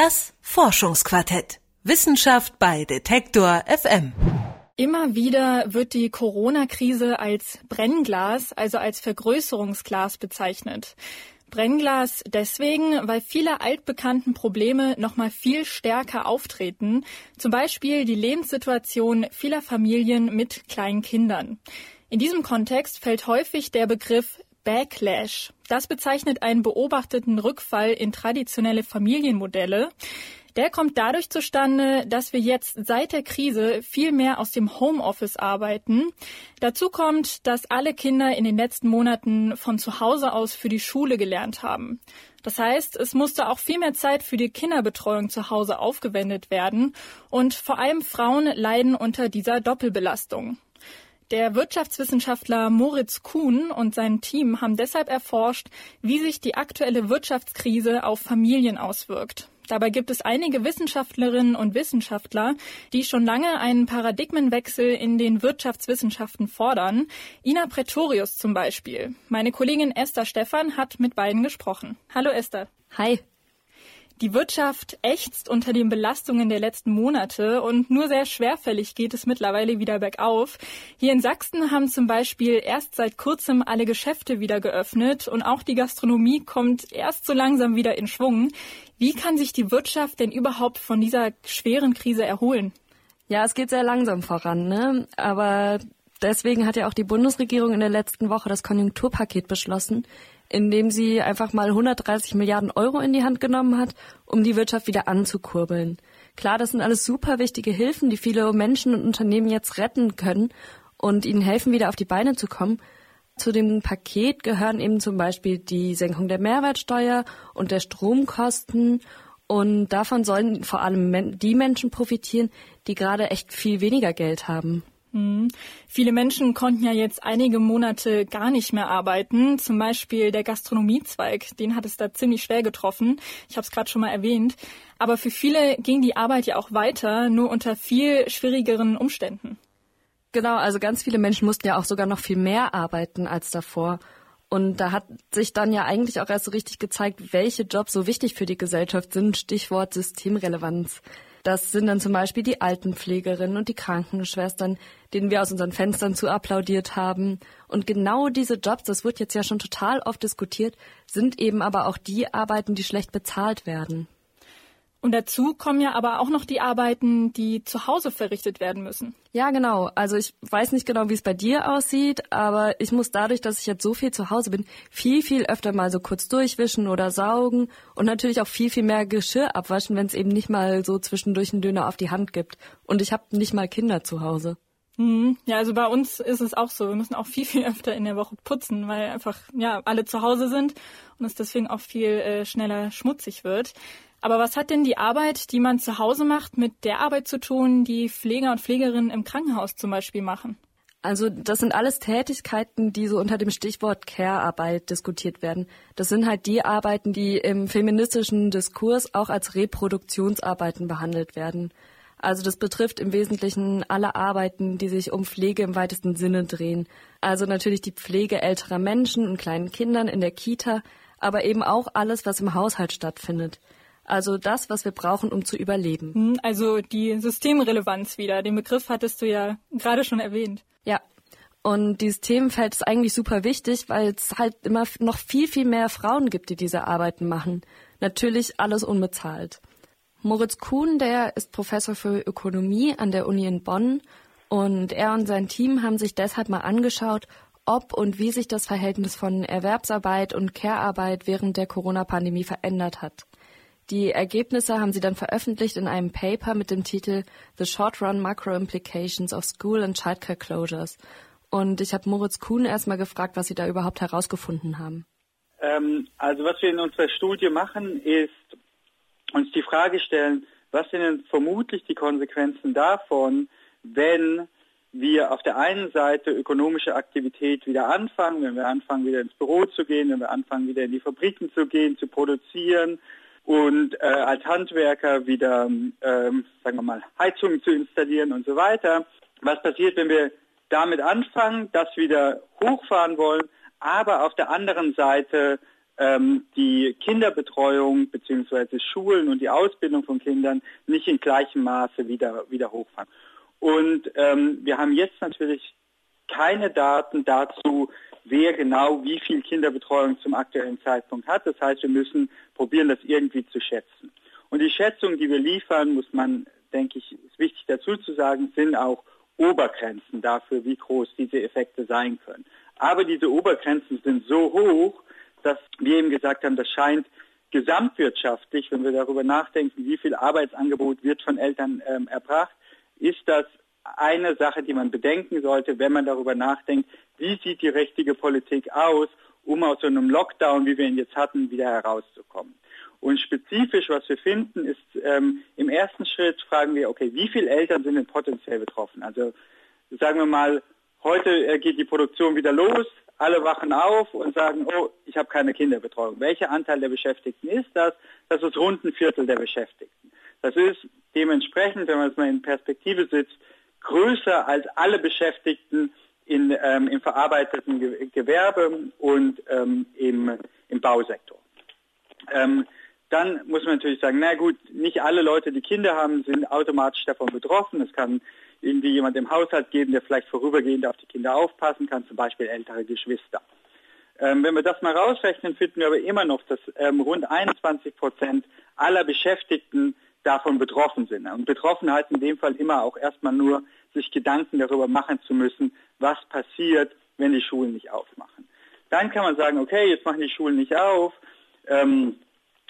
Das Forschungsquartett. Wissenschaft bei Detektor FM. Immer wieder wird die Corona-Krise als Brennglas, also als Vergrößerungsglas bezeichnet. Brennglas deswegen, weil viele altbekannten Probleme noch mal viel stärker auftreten, zum Beispiel die Lebenssituation vieler Familien mit kleinen Kindern. In diesem Kontext fällt häufig der Begriff Backlash. Das bezeichnet einen beobachteten Rückfall in traditionelle Familienmodelle. Der kommt dadurch zustande, dass wir jetzt seit der Krise viel mehr aus dem Homeoffice arbeiten. Dazu kommt, dass alle Kinder in den letzten Monaten von zu Hause aus für die Schule gelernt haben. Das heißt, es musste auch viel mehr Zeit für die Kinderbetreuung zu Hause aufgewendet werden und vor allem Frauen leiden unter dieser Doppelbelastung. Der Wirtschaftswissenschaftler Moritz Kuhn und sein Team haben deshalb erforscht, wie sich die aktuelle Wirtschaftskrise auf Familien auswirkt. Dabei gibt es einige Wissenschaftlerinnen und Wissenschaftler, die schon lange einen Paradigmenwechsel in den Wirtschaftswissenschaften fordern. Ina Pretorius zum Beispiel. Meine Kollegin Esther Stephan hat mit beiden gesprochen. Hallo Esther. Hi. Die Wirtschaft ächzt unter den Belastungen der letzten Monate und nur sehr schwerfällig geht es mittlerweile wieder bergauf. Hier in Sachsen haben zum Beispiel erst seit kurzem alle Geschäfte wieder geöffnet und auch die Gastronomie kommt erst so langsam wieder in Schwung. Wie kann sich die Wirtschaft denn überhaupt von dieser schweren Krise erholen? Ja, es geht sehr langsam voran, ne? Aber deswegen hat ja auch die Bundesregierung in der letzten Woche das Konjunkturpaket beschlossen, indem sie einfach mal 130 Milliarden Euro in die Hand genommen hat, um die Wirtschaft wieder anzukurbeln. Klar, das sind alles super wichtige Hilfen, die viele Menschen und Unternehmen jetzt retten können und ihnen helfen, wieder auf die Beine zu kommen. Zu dem Paket gehören eben zum Beispiel die Senkung der Mehrwertsteuer und der Stromkosten. Und davon sollen vor allem die Menschen profitieren, die gerade echt viel weniger Geld haben. Hm. Viele Menschen konnten ja jetzt einige Monate gar nicht mehr arbeiten. Zum Beispiel der Gastronomiezweig, den hat es da ziemlich schwer getroffen. Ich habe es gerade schon mal erwähnt. Aber für viele ging die Arbeit ja auch weiter, nur unter viel schwierigeren Umständen. Genau, also ganz viele Menschen mussten ja auch sogar noch viel mehr arbeiten als davor. Und da hat sich dann ja eigentlich auch erst so richtig gezeigt, welche Jobs so wichtig für die Gesellschaft sind. Stichwort Systemrelevanz. Das sind dann zum Beispiel die Altenpflegerinnen und die Krankenschwestern, denen wir aus unseren Fenstern zu applaudiert haben. Und genau diese Jobs, das wird jetzt ja schon total oft diskutiert, sind eben aber auch die Arbeiten, die schlecht bezahlt werden. Und dazu kommen ja aber auch noch die Arbeiten, die zu Hause verrichtet werden müssen. Ja, genau. Also ich weiß nicht genau, wie es bei dir aussieht, aber ich muss dadurch, dass ich jetzt so viel zu Hause bin, viel, viel öfter mal so kurz durchwischen oder saugen und natürlich auch viel, viel mehr Geschirr abwaschen, wenn es eben nicht mal so zwischendurch einen Döner auf die Hand gibt. Und ich habe nicht mal Kinder zu Hause. Mhm. Ja, also bei uns ist es auch so. Wir müssen auch viel, viel öfter in der Woche putzen, weil einfach ja alle zu Hause sind und es deswegen auch viel äh, schneller schmutzig wird. Aber was hat denn die Arbeit, die man zu Hause macht, mit der Arbeit zu tun, die Pfleger und Pflegerinnen im Krankenhaus zum Beispiel machen? Also das sind alles Tätigkeiten, die so unter dem Stichwort Care-Arbeit diskutiert werden. Das sind halt die Arbeiten, die im feministischen Diskurs auch als Reproduktionsarbeiten behandelt werden. Also das betrifft im Wesentlichen alle Arbeiten, die sich um Pflege im weitesten Sinne drehen. Also natürlich die Pflege älterer Menschen und kleinen Kindern in der Kita, aber eben auch alles, was im Haushalt stattfindet. Also das, was wir brauchen, um zu überleben. Hm, also die Systemrelevanz wieder. Den Begriff hattest du ja gerade schon erwähnt. Ja. Und dieses Themenfeld ist eigentlich super wichtig, weil es halt immer noch viel, viel mehr Frauen gibt, die diese Arbeiten machen. Natürlich alles unbezahlt. Moritz Kuhn, der ist Professor für Ökonomie an der Uni in Bonn und er und sein Team haben sich deshalb mal angeschaut, ob und wie sich das Verhältnis von Erwerbsarbeit und Care-Arbeit während der Corona-Pandemie verändert hat. Die Ergebnisse haben sie dann veröffentlicht in einem Paper mit dem Titel The Short Run Macro Implications of School and Childcare Closures. Und ich habe Moritz Kuhn erstmal gefragt, was sie da überhaupt herausgefunden haben. Ähm, also was wir in unserer Studie machen, ist uns die Frage stellen, was sind denn vermutlich die Konsequenzen davon, wenn wir auf der einen Seite ökonomische Aktivität wieder anfangen, wenn wir anfangen, wieder ins Büro zu gehen, wenn wir anfangen, wieder in die Fabriken zu gehen, zu produzieren, und äh, als Handwerker wieder, ähm, sagen wir mal, Heizungen zu installieren und so weiter. Was passiert, wenn wir damit anfangen, das wieder hochfahren wollen, aber auf der anderen Seite ähm, die Kinderbetreuung bzw. Schulen und die Ausbildung von Kindern nicht in gleichem Maße wieder, wieder hochfahren. Und ähm, wir haben jetzt natürlich keine Daten dazu, wer genau wie viel Kinderbetreuung zum aktuellen Zeitpunkt hat. Das heißt, wir müssen probieren, das irgendwie zu schätzen. Und die Schätzungen, die wir liefern, muss man, denke ich, ist wichtig dazu zu sagen, sind auch Obergrenzen dafür, wie groß diese Effekte sein können. Aber diese Obergrenzen sind so hoch, dass wir eben gesagt haben, das scheint gesamtwirtschaftlich, wenn wir darüber nachdenken, wie viel Arbeitsangebot wird von Eltern ähm, erbracht, ist das eine Sache, die man bedenken sollte, wenn man darüber nachdenkt, wie sieht die richtige Politik aus, um aus so einem Lockdown, wie wir ihn jetzt hatten, wieder herauszukommen. Und spezifisch, was wir finden, ist ähm, im ersten Schritt fragen wir, okay, wie viele Eltern sind denn potenziell betroffen? Also sagen wir mal, heute äh, geht die Produktion wieder los, alle wachen auf und sagen, oh, ich habe keine Kinderbetreuung. Welcher Anteil der Beschäftigten ist das? Das ist rund ein Viertel der Beschäftigten. Das ist dementsprechend, wenn man es mal in Perspektive sitzt, größer als alle Beschäftigten in, ähm, im verarbeiteten Gewerbe und ähm, im, im Bausektor. Ähm, dann muss man natürlich sagen, na gut, nicht alle Leute, die Kinder haben, sind automatisch davon betroffen. Es kann irgendwie jemand im Haushalt geben, der vielleicht vorübergehend auf die Kinder aufpassen kann, zum Beispiel ältere Geschwister. Ähm, wenn wir das mal rausrechnen, finden wir aber immer noch, dass ähm, rund 21 Prozent aller Beschäftigten davon betroffen sind. Und betroffen heißt in dem Fall immer auch erstmal nur, sich Gedanken darüber machen zu müssen, was passiert, wenn die Schulen nicht aufmachen. Dann kann man sagen, okay, jetzt machen die Schulen nicht auf. Ähm,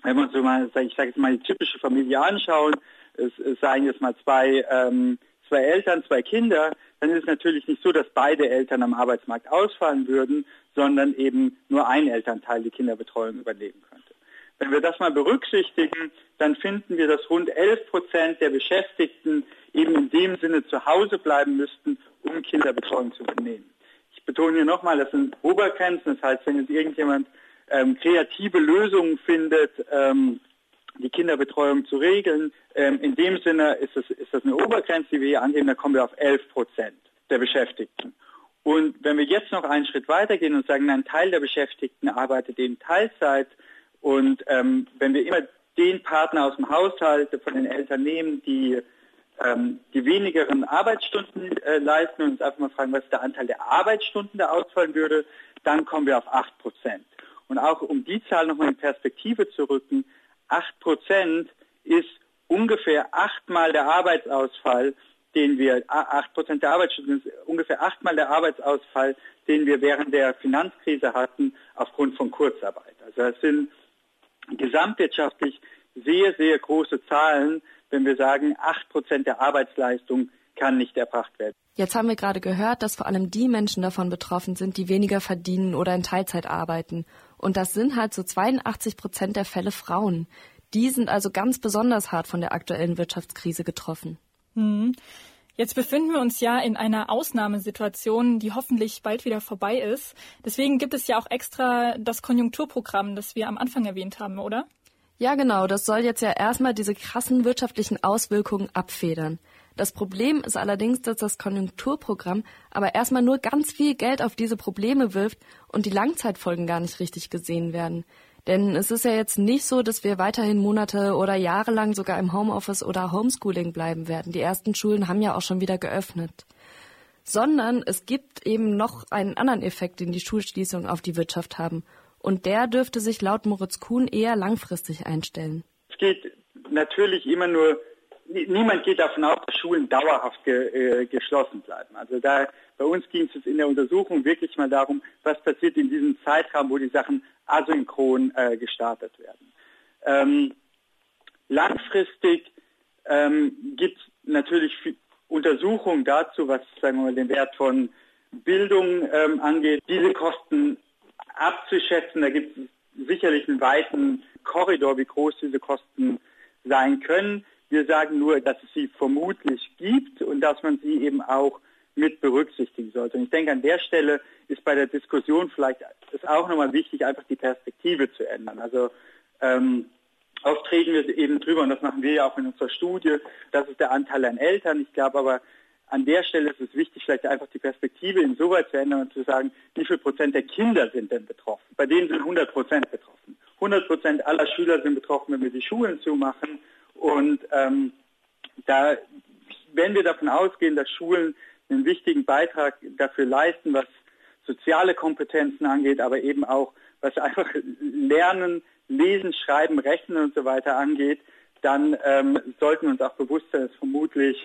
wenn uns so mal, ich sage jetzt mal die typische Familie anschauen, es, es seien jetzt mal zwei, ähm, zwei Eltern, zwei Kinder, dann ist es natürlich nicht so, dass beide Eltern am Arbeitsmarkt ausfallen würden, sondern eben nur ein Elternteil die Kinderbetreuung übernehmen könnte. Wenn wir das mal berücksichtigen, dann finden wir, dass rund 11 Prozent der Beschäftigten eben in dem Sinne zu Hause bleiben müssten, um Kinderbetreuung zu übernehmen. Ich betone hier nochmal, das sind Obergrenzen. Das heißt, wenn jetzt irgendjemand ähm, kreative Lösungen findet, ähm, die Kinderbetreuung zu regeln, ähm, in dem Sinne ist das, ist das eine Obergrenze, die wir hier anheben, da kommen wir auf 11 Prozent der Beschäftigten. Und wenn wir jetzt noch einen Schritt weitergehen und sagen, ein Teil der Beschäftigten arbeitet in Teilzeit und ähm, wenn wir immer den Partner aus dem Haushalt von den Eltern nehmen, die ähm, die wenigeren Arbeitsstunden äh, leisten und uns einfach mal fragen, was der Anteil der Arbeitsstunden da ausfallen würde, dann kommen wir auf 8 Prozent. Und auch um die Zahl nochmal in Perspektive zu rücken, 8 Prozent ist ungefähr achtmal der Arbeitsausfall, den wir, 8 Prozent der Arbeitsstunden ist ungefähr achtmal der Arbeitsausfall, den wir während der Finanzkrise hatten aufgrund von Kurzarbeit. Also das sind gesamtwirtschaftlich sehr, sehr große Zahlen, wenn wir sagen, 8 Prozent der Arbeitsleistung kann nicht erbracht werden. Jetzt haben wir gerade gehört, dass vor allem die Menschen davon betroffen sind, die weniger verdienen oder in Teilzeit arbeiten. Und das sind halt so 82 Prozent der Fälle Frauen. Die sind also ganz besonders hart von der aktuellen Wirtschaftskrise getroffen. Hm. Jetzt befinden wir uns ja in einer Ausnahmesituation, die hoffentlich bald wieder vorbei ist. Deswegen gibt es ja auch extra das Konjunkturprogramm, das wir am Anfang erwähnt haben, oder? Ja, genau. Das soll jetzt ja erstmal diese krassen wirtschaftlichen Auswirkungen abfedern. Das Problem ist allerdings, dass das Konjunkturprogramm aber erstmal nur ganz viel Geld auf diese Probleme wirft und die Langzeitfolgen gar nicht richtig gesehen werden. Denn es ist ja jetzt nicht so, dass wir weiterhin Monate oder Jahre lang sogar im Homeoffice oder Homeschooling bleiben werden. Die ersten Schulen haben ja auch schon wieder geöffnet. Sondern es gibt eben noch einen anderen Effekt, den die Schulschließungen auf die Wirtschaft haben. Und der dürfte sich laut Moritz Kuhn eher langfristig einstellen. Es geht natürlich immer nur niemand geht davon aus, dass Schulen dauerhaft ge, äh, geschlossen bleiben. Also da bei uns ging es in der Untersuchung wirklich mal darum, was passiert in diesem Zeitraum, wo die Sachen asynchron äh, gestartet werden. Ähm, langfristig ähm, gibt es natürlich Untersuchungen dazu, was sagen wir mal, den Wert von Bildung ähm, angeht, diese Kosten abzuschätzen. Da gibt es sicherlich einen weiten Korridor, wie groß diese Kosten sein können. Wir sagen nur, dass es sie vermutlich gibt und dass man sie eben auch mit berücksichtigen sollte. Und ich denke, an der Stelle ist bei der Diskussion vielleicht ist auch nochmal wichtig, einfach die Perspektive zu ändern. Also ähm, oft reden wir eben drüber, und das machen wir ja auch in unserer Studie, das ist der Anteil an Eltern. Ich glaube aber, an der Stelle ist es wichtig, vielleicht einfach die Perspektive insoweit zu ändern und zu sagen, wie viel Prozent der Kinder sind denn betroffen? Bei denen sind 100 Prozent betroffen. 100 Prozent aller Schüler sind betroffen, wenn wir die Schulen zumachen. Und ähm, da, wenn wir davon ausgehen, dass Schulen einen wichtigen Beitrag dafür leisten, was soziale Kompetenzen angeht, aber eben auch was einfach Lernen, Lesen, Schreiben, Rechnen und so weiter angeht, dann ähm, sollten uns auch bewusst sein, dass vermutlich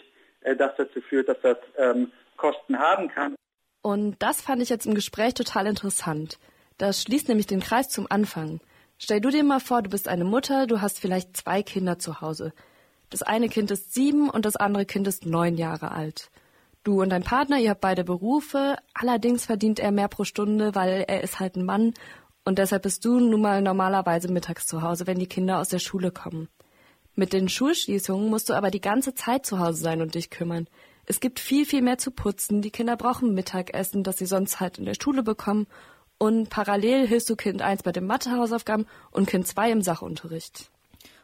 äh, das dazu führt, dass das ähm, Kosten haben kann. Und das fand ich jetzt im Gespräch total interessant. Das schließt nämlich den Kreis zum Anfang. Stell du dir mal vor, du bist eine Mutter, du hast vielleicht zwei Kinder zu Hause. Das eine Kind ist sieben und das andere Kind ist neun Jahre alt. Du und dein Partner, ihr habt beide Berufe, allerdings verdient er mehr pro Stunde, weil er ist halt ein Mann und deshalb bist du nun mal normalerweise mittags zu Hause, wenn die Kinder aus der Schule kommen. Mit den Schulschließungen musst du aber die ganze Zeit zu Hause sein und dich kümmern. Es gibt viel, viel mehr zu putzen. Die Kinder brauchen Mittagessen, das sie sonst halt in der Schule bekommen. Und parallel hilfst du Kind 1 bei den Mathehausaufgaben und Kind 2 im Sachunterricht.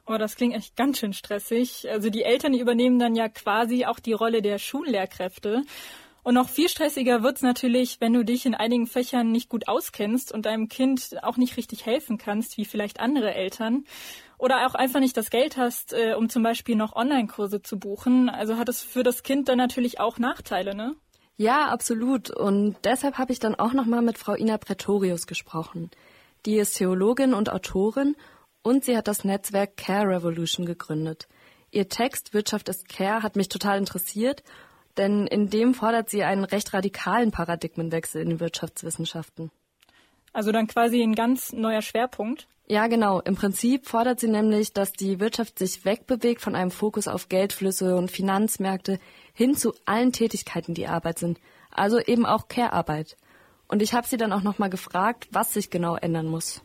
Oh, das klingt echt ganz schön stressig. Also die Eltern übernehmen dann ja quasi auch die Rolle der Schullehrkräfte. Und noch viel stressiger wird's natürlich, wenn du dich in einigen Fächern nicht gut auskennst und deinem Kind auch nicht richtig helfen kannst, wie vielleicht andere Eltern. Oder auch einfach nicht das Geld hast, äh, um zum Beispiel noch Online-Kurse zu buchen. Also hat es für das Kind dann natürlich auch Nachteile, ne? Ja, absolut. Und deshalb habe ich dann auch nochmal mit Frau Ina Pretorius gesprochen. Die ist Theologin und Autorin und sie hat das Netzwerk Care Revolution gegründet. Ihr Text Wirtschaft ist Care hat mich total interessiert denn in dem fordert sie einen recht radikalen Paradigmenwechsel in den Wirtschaftswissenschaften. Also dann quasi ein ganz neuer Schwerpunkt. Ja, genau. Im Prinzip fordert sie nämlich, dass die Wirtschaft sich wegbewegt von einem Fokus auf Geldflüsse und Finanzmärkte hin zu allen Tätigkeiten, die Arbeit sind. Also eben auch Care-Arbeit. Und ich habe sie dann auch nochmal gefragt, was sich genau ändern muss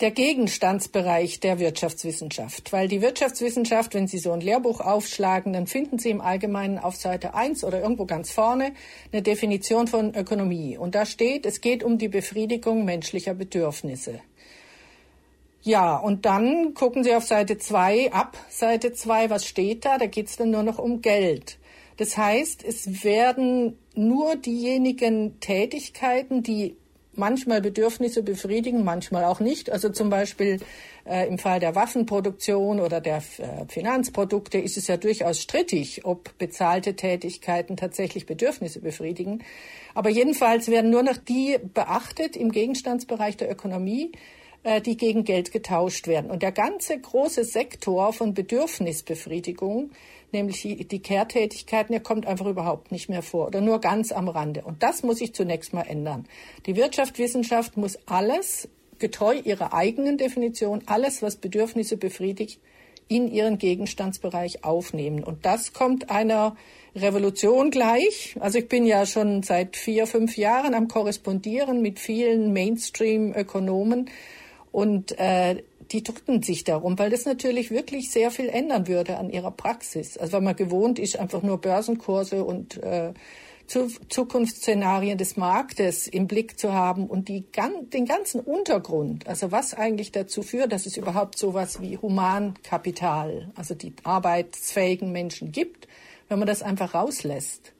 der Gegenstandsbereich der Wirtschaftswissenschaft. Weil die Wirtschaftswissenschaft, wenn Sie so ein Lehrbuch aufschlagen, dann finden Sie im Allgemeinen auf Seite 1 oder irgendwo ganz vorne eine Definition von Ökonomie. Und da steht, es geht um die Befriedigung menschlicher Bedürfnisse. Ja, und dann gucken Sie auf Seite 2 ab, Seite 2, was steht da? Da geht es dann nur noch um Geld. Das heißt, es werden nur diejenigen Tätigkeiten, die manchmal Bedürfnisse befriedigen, manchmal auch nicht. Also zum Beispiel äh, im Fall der Waffenproduktion oder der äh, Finanzprodukte ist es ja durchaus strittig, ob bezahlte Tätigkeiten tatsächlich Bedürfnisse befriedigen. Aber jedenfalls werden nur noch die beachtet im Gegenstandsbereich der Ökonomie, äh, die gegen Geld getauscht werden. Und der ganze große Sektor von Bedürfnisbefriedigung nämlich die, Care-Tätigkeiten, der kommt einfach überhaupt nicht mehr vor oder nur ganz am Rande. Und das muss sich zunächst mal ändern. Die Wirtschaftswissenschaft muss alles, getreu ihrer eigenen Definition, alles, was Bedürfnisse befriedigt, in ihren Gegenstandsbereich aufnehmen. Und das kommt einer Revolution gleich. Also ich bin ja schon seit vier, fünf Jahren am Korrespondieren mit vielen Mainstream-Ökonomen und äh, die drücken sich darum, weil das natürlich wirklich sehr viel ändern würde an ihrer Praxis. Also wenn man gewohnt ist, einfach nur Börsenkurse und äh, Zukunftsszenarien des Marktes im Blick zu haben und die, den ganzen Untergrund, also was eigentlich dazu führt, dass es überhaupt sowas wie Humankapital, also die arbeitsfähigen Menschen gibt, wenn man das einfach rauslässt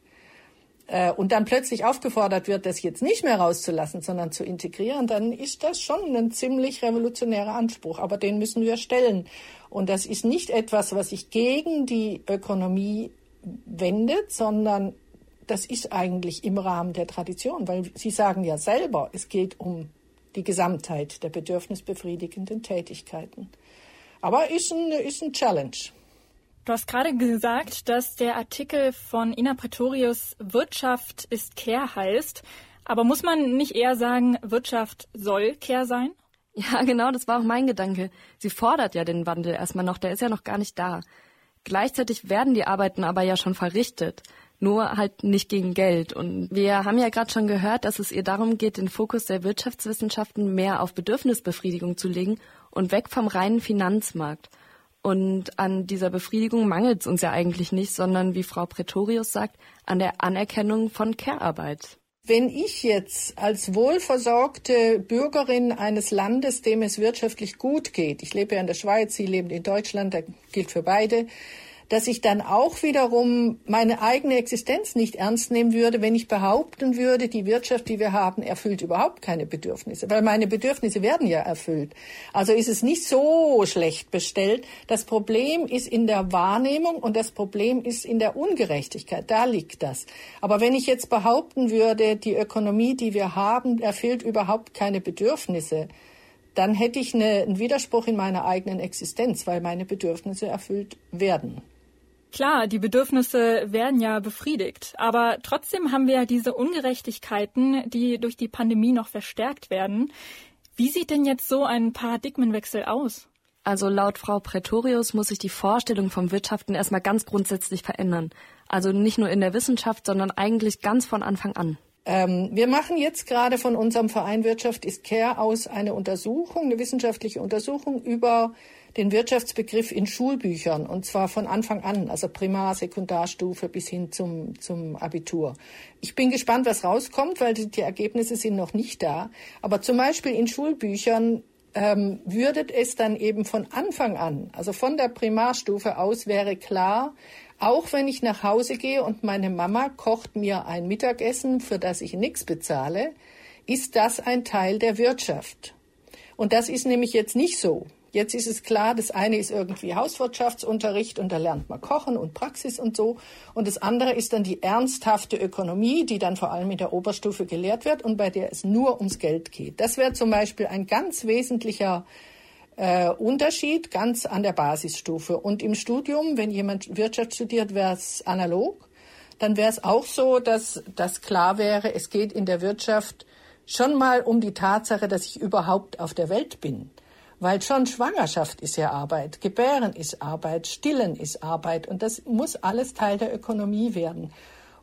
äh, und dann plötzlich aufgefordert wird, das jetzt nicht mehr rauszulassen, sondern zu integrieren, dann ist das schon ein ziemlich revolutionärer Anspruch. Aber den müssen wir stellen. Und das ist nicht etwas, was sich gegen die Ökonomie wendet, sondern das ist eigentlich im Rahmen der Tradition, weil Sie sagen ja selber, es geht um die Gesamtheit der bedürfnisbefriedigenden Tätigkeiten. Aber ist ein, ist ein Challenge. Du hast gerade gesagt, dass der Artikel von Ina Pretorius Wirtschaft ist Care heißt. Aber muss man nicht eher sagen, Wirtschaft soll Care sein? Ja, genau, das war auch mein Gedanke. Sie fordert ja den Wandel erstmal noch, der ist ja noch gar nicht da. Gleichzeitig werden die Arbeiten aber ja schon verrichtet, nur halt nicht gegen Geld. Und wir haben ja gerade schon gehört, dass es ihr darum geht, den Fokus der Wirtschaftswissenschaften mehr auf Bedürfnisbefriedigung zu legen und weg vom reinen Finanzmarkt. Und an dieser Befriedigung mangelt es uns ja eigentlich nicht, sondern wie Frau Pretorius sagt, an der Anerkennung von Care-Arbeit. Wenn ich jetzt als wohlversorgte Bürgerin eines Landes, dem es wirtschaftlich gut geht, ich lebe ja in der Schweiz, Sie leben in Deutschland, da gilt für beide, dass ich dann auch wiederum meine eigene Existenz nicht ernst nehmen würde, wenn ich behaupten würde, die Wirtschaft, die wir haben, erfüllt überhaupt keine Bedürfnisse, weil meine Bedürfnisse werden ja erfüllt. Also ist es nicht so schlecht bestellt. Das Problem ist in der Wahrnehmung und das Problem ist in der Ungerechtigkeit. Da liegt das. Aber wenn ich jetzt behaupten würde, die Ökonomie, die wir haben, erfüllt überhaupt keine Bedürfnisse, dann hätte ich eine, einen Widerspruch in meiner eigenen Existenz, weil meine Bedürfnisse erfüllt werden. Klar, die Bedürfnisse werden ja befriedigt, aber trotzdem haben wir ja diese Ungerechtigkeiten, die durch die Pandemie noch verstärkt werden. Wie sieht denn jetzt so ein Paradigmenwechsel aus? Also laut Frau Pretorius muss sich die Vorstellung vom Wirtschaften erstmal ganz grundsätzlich verändern. Also nicht nur in der Wissenschaft, sondern eigentlich ganz von Anfang an. Ähm, wir machen jetzt gerade von unserem Verein Wirtschaft ist Care aus eine Untersuchung, eine wissenschaftliche Untersuchung über den Wirtschaftsbegriff in Schulbüchern und zwar von Anfang an, also Primar-, Sekundarstufe bis hin zum, zum Abitur. Ich bin gespannt, was rauskommt, weil die, Ergebnisse sind noch nicht da. Aber zum Beispiel in Schulbüchern ähm, würde es dann eben von Anfang an, also von der Primarstufe aus, wäre klar, auch wenn ich nach Hause gehe und meine Mama kocht mir ein Mittagessen, für das ich nichts bezahle, ist das ein Teil der Wirtschaft. Und das ist nämlich jetzt nicht so. Jetzt ist es klar, das eine ist irgendwie Hauswirtschaftsunterricht und da lernt man Kochen und Praxis und so. Und das andere ist dann die ernsthafte Ökonomie, die dann vor allem in der Oberstufe gelehrt wird und bei der es nur ums Geld geht. Das wäre zum Beispiel ein ganz wesentlicher äh, Unterschied ganz an der Basisstufe. Und im Studium, wenn jemand Wirtschaft studiert, wäre es analog. Dann wäre es auch so, dass das klar wäre, es geht in der Wirtschaft schon mal um die Tatsache, dass ich überhaupt auf der Welt bin. Weil schon Schwangerschaft ist ja Arbeit, Gebären ist Arbeit, Stillen ist Arbeit und das muss alles Teil der Ökonomie werden.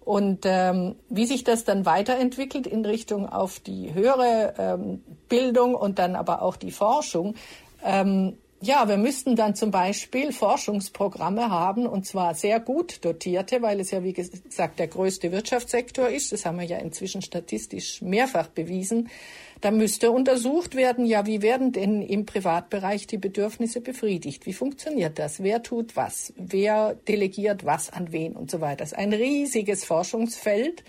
Und ähm, wie sich das dann weiterentwickelt in Richtung auf die höhere ähm, Bildung und dann aber auch die Forschung, ähm, ja, wir müssten dann zum Beispiel Forschungsprogramme haben, und zwar sehr gut dotierte, weil es ja, wie gesagt, der größte Wirtschaftssektor ist. Das haben wir ja inzwischen statistisch mehrfach bewiesen. Da müsste untersucht werden, ja, wie werden denn im Privatbereich die Bedürfnisse befriedigt? Wie funktioniert das? Wer tut was? Wer delegiert was an wen und so weiter? Das ist ein riesiges Forschungsfeld.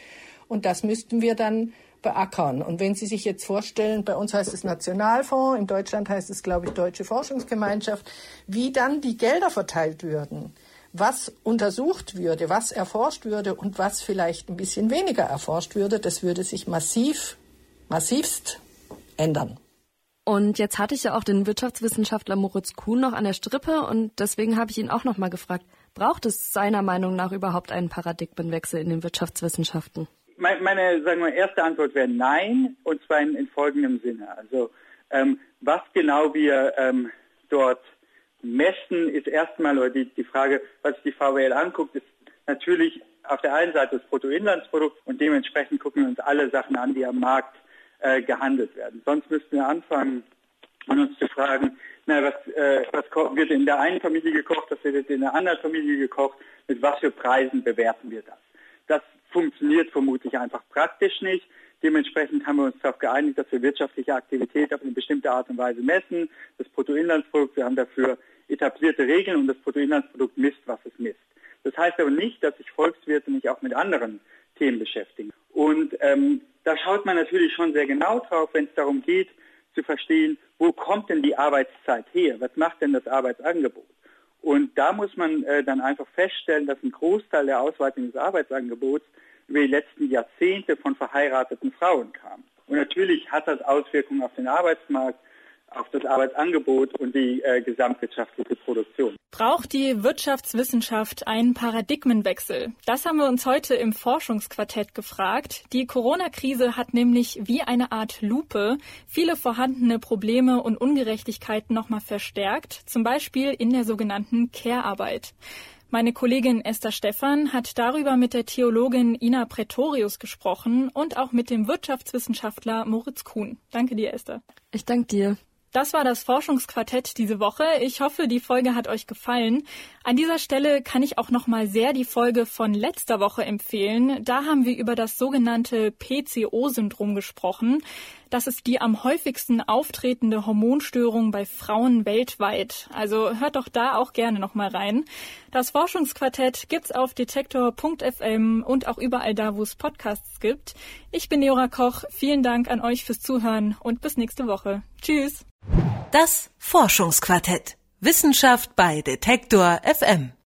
Und das müssten wir dann beackern. Und wenn Sie sich jetzt vorstellen, bei uns heißt es Nationalfonds, in Deutschland heißt es, glaube ich, Deutsche Forschungsgemeinschaft, wie dann die Gelder verteilt würden, was untersucht würde, was erforscht würde und was vielleicht ein bisschen weniger erforscht würde, das würde sich massiv, massivst ändern. Und jetzt hatte ich ja auch den Wirtschaftswissenschaftler Moritz Kuhn noch an der Strippe und deswegen habe ich ihn auch noch mal gefragt, braucht es seiner Meinung nach überhaupt einen Paradigmenwechsel in den Wirtschaftswissenschaften? Meine, sagen wir, erste Antwort wäre nein, und zwar in, in folgendem Sinne. Also ähm, was genau wir ähm, dort messen, ist erstmal, oder die, die Frage, was die VWL anguckt, ist natürlich auf der einen Seite das Bruttoinlandsprodukt und dementsprechend gucken wir uns alle Sachen an, die am Markt äh, gehandelt werden. Sonst müssten wir anfangen, und uns zu fragen, na, was, äh, was wird in der einen Familie gekocht, was wird in der anderen Familie gekocht, mit was für Preisen bewerten wir das. Das funktioniert vermutlich einfach praktisch nicht. Dementsprechend haben wir uns darauf geeinigt, dass wir wirtschaftliche Aktivität auf eine bestimmte Art und Weise messen. Das Bruttoinlandsprodukt, wir haben dafür etablierte Regeln und das Bruttoinlandsprodukt misst, was es misst. Das heißt aber nicht, dass sich Volkswirte nicht auch mit anderen Themen beschäftigen. Und ähm, da schaut man natürlich schon sehr genau drauf, wenn es darum geht, zu verstehen, wo kommt denn die Arbeitszeit her? Was macht denn das Arbeitsangebot? Und da muss man äh, dann einfach feststellen, dass ein Großteil der Ausweitung des Arbeitsangebots über die letzten Jahrzehnte von verheirateten Frauen kam. Und natürlich hat das Auswirkungen auf den Arbeitsmarkt, auf das Arbeitsangebot und die äh, gesamtwirtschaftliche Produktion. Braucht die Wirtschaftswissenschaft einen Paradigmenwechsel? Das haben wir uns heute im Forschungsquartett gefragt. Die Corona-Krise hat nämlich wie eine Art Lupe viele vorhandene Probleme und Ungerechtigkeiten nochmal verstärkt, zum Beispiel in der sogenannten Care-Arbeit. Meine Kollegin Esther Stephan hat darüber mit der Theologin Ina Pretorius gesprochen und auch mit dem Wirtschaftswissenschaftler Moritz Kuhn. Danke dir, Esther. Ich danke dir. Das war das Forschungsquartett diese Woche. Ich hoffe, die Folge hat euch gefallen. An dieser Stelle kann ich auch noch mal sehr die Folge von letzter Woche empfehlen. Da haben wir über das sogenannte PCO-Syndrom gesprochen. Das ist die am häufigsten auftretende Hormonstörung bei Frauen weltweit. Also hört doch da auch gerne nochmal rein. Das Forschungsquartett gibt's auf detektor.fm und auch überall da, wo es Podcasts gibt. Ich bin Leora Koch. Vielen Dank an euch fürs Zuhören und bis nächste Woche. Tschüss. Das Forschungsquartett. Wissenschaft bei Detektor FM.